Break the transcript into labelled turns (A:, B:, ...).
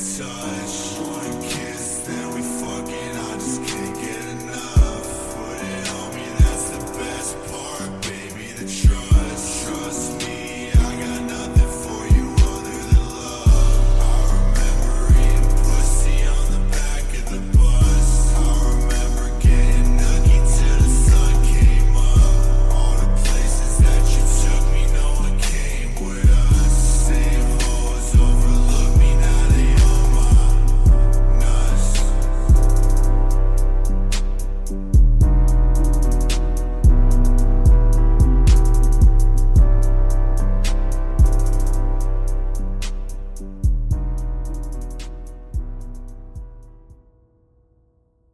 A: touch.